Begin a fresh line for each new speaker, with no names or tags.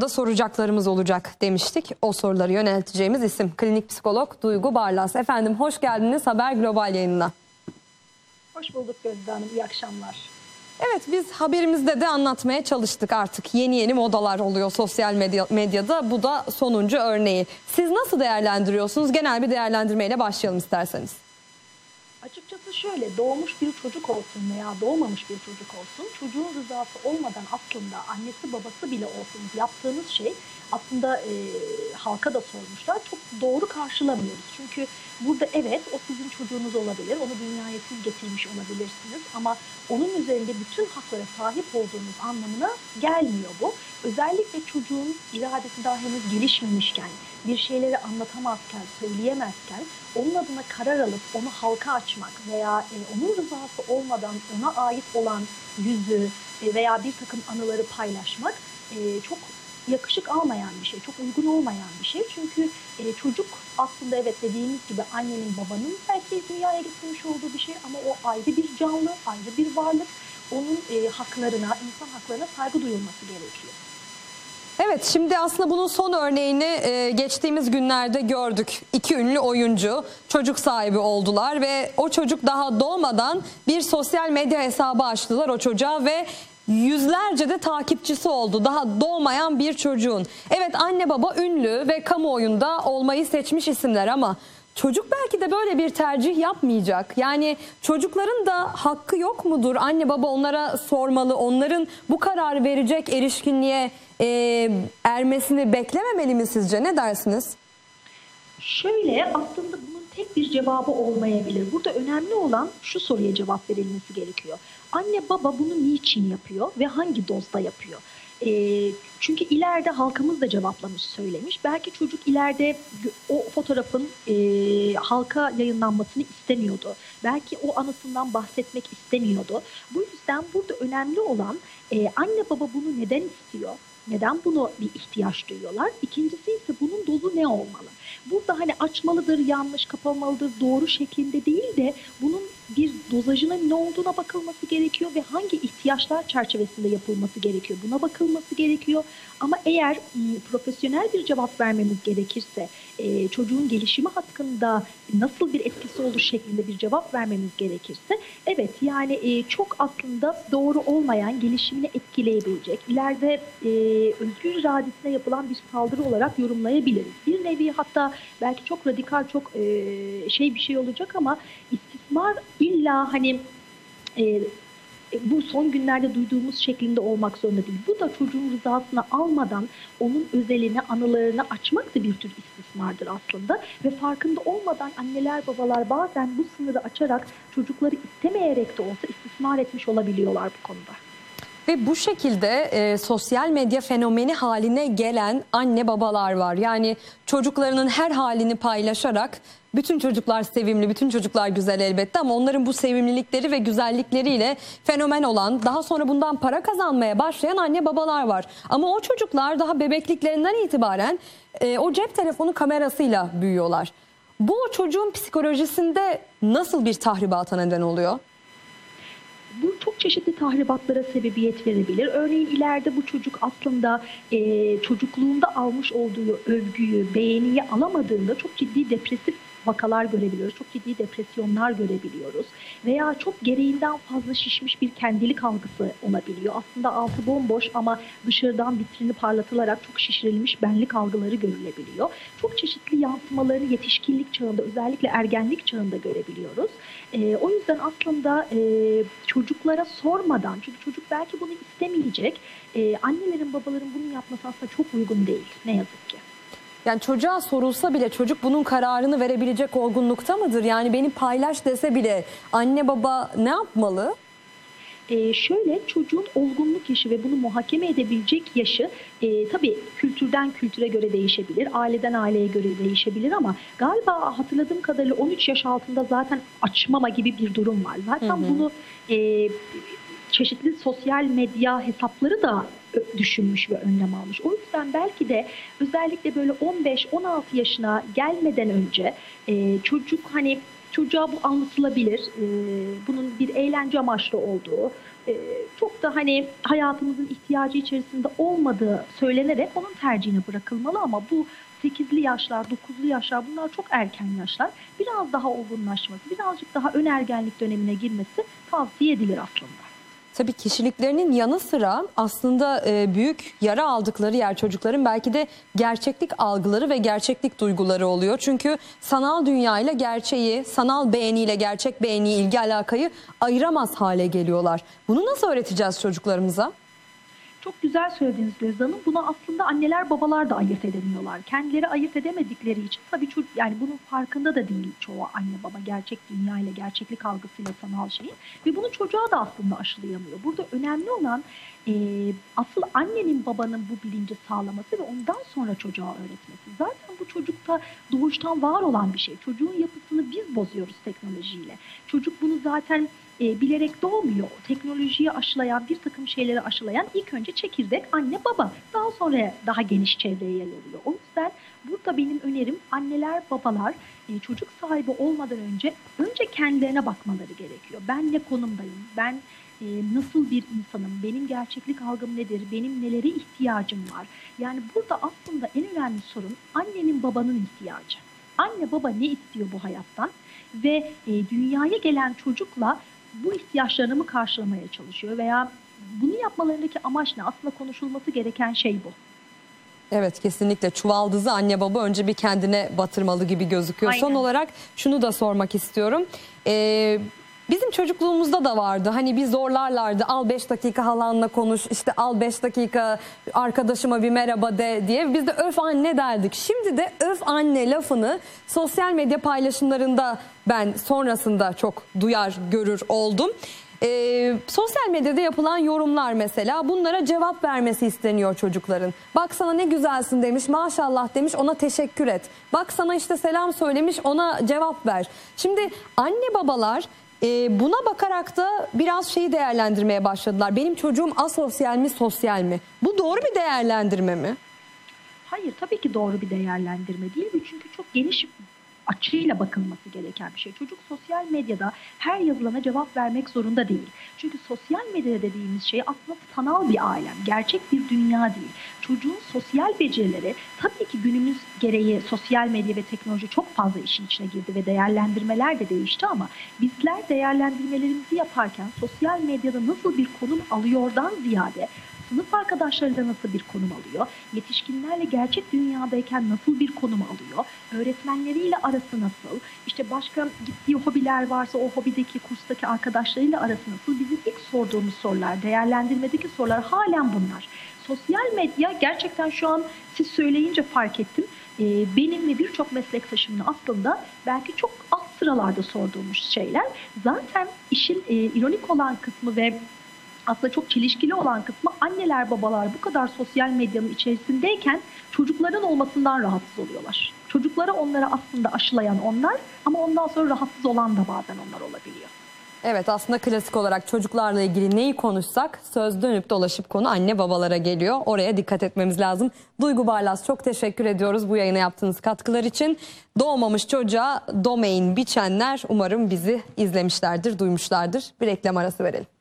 da soracaklarımız olacak demiştik. O soruları yönelteceğimiz isim klinik psikolog Duygu Barlas. Efendim hoş geldiniz Haber Global yayınına.
Hoş bulduk Gözde Hanım. İyi akşamlar.
Evet biz haberimizde de anlatmaya çalıştık artık. Yeni yeni modalar oluyor sosyal medya, medyada. Bu da sonuncu örneği. Siz nasıl değerlendiriyorsunuz? Genel bir değerlendirmeyle başlayalım isterseniz.
Açıkçası şöyle doğmuş bir çocuk olsun veya doğmamış bir çocuk olsun çocuğun rızası olmadan aslında annesi babası bile olsun yaptığınız şey aslında e, halka da sormuşlar çok doğru karşılamıyoruz. Çünkü burada evet o sizin çocuğunuz olabilir onu dünyaya siz getirmiş olabilirsiniz ama onun üzerinde bütün haklara sahip olduğunuz anlamına gelmiyor bu. Özellikle çocuğun iradesi daha henüz gelişmemişken bir şeyleri anlatamazken, söyleyemezken onun adına karar alıp onu halka açmak veya e, onun rızası olmadan ona ait olan yüzü e, veya bir takım anıları paylaşmak e, çok yakışık almayan bir şey, çok uygun olmayan bir şey. Çünkü e, çocuk aslında evet dediğimiz gibi annenin babanın belki dünyaya getirmiş olduğu bir şey ama o ayrı bir canlı, ayrı bir varlık. Onun e, haklarına, insan haklarına saygı duyulması gerekiyor.
Evet şimdi aslında bunun son örneğini e, geçtiğimiz günlerde gördük. İki ünlü oyuncu çocuk sahibi oldular ve o çocuk daha doğmadan bir sosyal medya hesabı açtılar o çocuğa ve yüzlerce de takipçisi oldu. Daha doğmayan bir çocuğun. Evet anne baba ünlü ve kamuoyunda olmayı seçmiş isimler ama çocuk belki de böyle bir tercih yapmayacak. Yani çocukların da hakkı yok mudur? Anne baba onlara sormalı. Onların bu kararı verecek erişkinliğe e, ermesini beklememeli mi sizce? Ne dersiniz?
Şöyle aslında bunun tek bir cevabı olmayabilir. Burada önemli olan şu soruya cevap verilmesi gerekiyor. Anne baba bunu niçin yapıyor ve hangi dozda yapıyor? E, çünkü ileride halkımız da cevaplamış söylemiş. Belki çocuk ileride o fotoğrafın e, halka yayınlanmasını istemiyordu. Belki o anısından bahsetmek istemiyordu. Bu yüzden burada önemli olan e, anne baba bunu neden istiyor? Neden bunu bir ihtiyaç duyuyorlar? İkincisi ise bunun dozu ne olmalı? Burada hani açmalıdır, yanlış kapamalıdır, doğru şeklinde değil de bunun bir dozajının ne olduğuna bakılması gerekiyor ve hangi ihtiyaçlar çerçevesinde yapılması gerekiyor. Buna bakılması gerekiyor. Ama eğer profesyonel bir cevap vermemiz gerekirse çocuğun gelişimi hakkında nasıl bir etkisi olur şeklinde bir cevap vermemiz gerekirse evet yani çok aslında doğru olmayan gelişimini etkileyebilecek ileride e, özgür iradesine yapılan bir saldırı olarak yorumlayabiliriz. Bir nevi hatta belki çok radikal çok şey bir şey olacak ama istismar illa hani e, bu son günlerde duyduğumuz şeklinde olmak zorunda değil. Bu da çocuğun rızasını almadan onun özelini, anılarını açmak da bir tür istismardır aslında. Ve farkında olmadan anneler babalar bazen bu sınırı açarak çocukları istemeyerek de olsa istismar etmiş olabiliyorlar bu konuda.
Ve bu şekilde e, sosyal medya fenomeni haline gelen anne babalar var. Yani çocuklarının her halini paylaşarak bütün çocuklar sevimli, bütün çocuklar güzel elbette ama onların bu sevimlilikleri ve güzellikleriyle fenomen olan, daha sonra bundan para kazanmaya başlayan anne babalar var. Ama o çocuklar daha bebekliklerinden itibaren e, o cep telefonu kamerasıyla büyüyorlar. Bu çocuğun psikolojisinde nasıl bir tahribata neden oluyor?
Çok çeşitli tahribatlara sebebiyet verebilir. Örneğin ileride bu çocuk aslında e, çocukluğunda almış olduğu övgüyü, beğeniyi alamadığında çok ciddi depresif vakalar görebiliyoruz. Çok ciddi depresyonlar görebiliyoruz. Veya çok gereğinden fazla şişmiş bir kendilik algısı olabiliyor. Aslında altı bomboş ama dışarıdan vitrini parlatılarak çok şişirilmiş benlik algıları görülebiliyor. Çok çeşitli yansımalarını yetişkinlik çağında özellikle ergenlik çağında görebiliyoruz. E, o yüzden aslında e, çocuklara sormadan çünkü çocuk belki bunu istemeyecek. E, annelerin babaların bunu yapması aslında çok uygun değil ne yazık ki.
Yani çocuğa sorulsa bile çocuk bunun kararını verebilecek olgunlukta mıdır? Yani beni paylaş dese bile anne baba ne yapmalı?
Ee, şöyle çocuğun olgunluk yaşı ve bunu muhakeme edebilecek yaşı e, tabii kültürden kültüre göre değişebilir, aileden aileye göre değişebilir ama galiba hatırladığım kadarıyla 13 yaş altında zaten açmama gibi bir durum var. Zaten hı hı. bunu e, çeşitli sosyal medya hesapları da düşünmüş ve önlem almış. O yüzden belki de özellikle böyle 15-16 yaşına gelmeden önce e, çocuk hani çocuğa bu anlatılabilir. E, bunun bir eğlence amaçlı olduğu, e, çok da hani hayatımızın ihtiyacı içerisinde olmadığı söylenerek onun tercihine bırakılmalı ama bu 8'li yaşlar, 9'lu yaşlar bunlar çok erken yaşlar. Biraz daha olgunlaşması, birazcık daha önergenlik dönemine girmesi tavsiye edilir aslında.
Tabii kişiliklerinin yanı sıra aslında e, büyük yara aldıkları yer çocukların belki de gerçeklik algıları ve gerçeklik duyguları oluyor. Çünkü sanal dünya ile gerçeği, sanal beğeniyle gerçek beğeni, ilgi alakayı ayıramaz hale geliyorlar. Bunu nasıl öğreteceğiz çocuklarımıza?
Çok güzel söylediniz Gözde Hanım. Buna aslında anneler babalar da ayırt edemiyorlar. Kendileri ayırt edemedikleri için tabii çocuk yani bunun farkında da değil çoğu anne baba gerçek dünya ile gerçeklik algısıyla sanal şeyin ve bunu çocuğa da aslında aşılayamıyor. Burada önemli olan e, asıl annenin babanın bu bilinci sağlaması ve ondan sonra çocuğa öğretmesi. Zaten bu çocukta doğuştan var olan bir şey. Çocuğun yapısını biz bozuyoruz teknolojiyle. Çocuk bunu zaten e, bilerek doğmuyor. Teknolojiyi aşılayan, bir takım şeyleri aşılayan ilk önce çekirdek anne baba. Daha sonra daha geniş çevreye yayılıyor. O yüzden burada benim önerim anneler babalar e, çocuk sahibi olmadan önce önce kendilerine bakmaları gerekiyor. Ben ne konumdayım? Ben e, nasıl bir insanım? Benim gerçeklik algım nedir? Benim nelere ihtiyacım var? Yani burada aslında en önemli sorun annenin babanın ihtiyacı. Anne baba ne istiyor bu hayattan? Ve e, dünyaya gelen çocukla bu ihtiyaçlarını mı karşılamaya çalışıyor veya bunu yapmalarındaki amaç ne? Aslında konuşulması gereken şey bu.
Evet kesinlikle çuvaldızı anne baba önce bir kendine batırmalı gibi gözüküyor. Son
Aynen.
olarak şunu da sormak istiyorum. Ee, bizim çocukluğumuzda da vardı hani bir zorlarlardı al 5 dakika halanla konuş işte al 5 dakika arkadaşıma bir merhaba de diye biz de öf anne derdik. Şimdi de öf anne lafını sosyal medya paylaşımlarında ben sonrasında çok duyar görür oldum. Ee, sosyal medyada yapılan yorumlar mesela bunlara cevap vermesi isteniyor çocukların. Bak sana ne güzelsin demiş maşallah demiş ona teşekkür et. Bak sana işte selam söylemiş ona cevap ver. Şimdi anne babalar e, buna bakarak da biraz şeyi değerlendirmeye başladılar. Benim çocuğum asosyal mi sosyal mi? Bu doğru bir değerlendirme mi?
Hayır tabii ki doğru bir değerlendirme değil bu çünkü çok geniş açıyla bakılması gereken bir şey. Çocuk sosyal medyada her yazılana cevap vermek zorunda değil. Çünkü sosyal medya dediğimiz şey aslında sanal bir alem, gerçek bir dünya değil. Çocuğun sosyal becerileri tabii ki günümüz gereği sosyal medya ve teknoloji çok fazla işin içine girdi ve değerlendirmeler de değişti ama bizler değerlendirmelerimizi yaparken sosyal medyada nasıl bir konum alıyordan ziyade sınıf arkadaşlarıyla nasıl bir konum alıyor, yetişkinlerle gerçek dünyadayken nasıl bir konum alıyor, öğretmenleriyle arası nasıl, işte başka gittiği hobiler varsa o hobideki kurstaki arkadaşlarıyla arası nasıl, bizim ilk sorduğumuz sorular, değerlendirmedeki sorular halen bunlar. Sosyal medya gerçekten şu an siz söyleyince fark ettim. Ee, benim ve birçok meslektaşımın aslında belki çok alt sıralarda sorduğumuz şeyler. Zaten işin e, ironik olan kısmı ve aslında çok çelişkili olan kısmı anneler babalar bu kadar sosyal medyanın içerisindeyken çocukların olmasından rahatsız oluyorlar. Çocuklara onları aslında aşılayan onlar ama ondan sonra rahatsız olan da bazen onlar olabiliyor.
Evet aslında klasik olarak çocuklarla ilgili neyi konuşsak söz dönüp dolaşıp konu anne babalara geliyor. Oraya dikkat etmemiz lazım. Duygu Barlas çok teşekkür ediyoruz bu yayına yaptığınız katkılar için. Doğmamış çocuğa domain biçenler umarım bizi izlemişlerdir, duymuşlardır. Bir reklam arası verelim.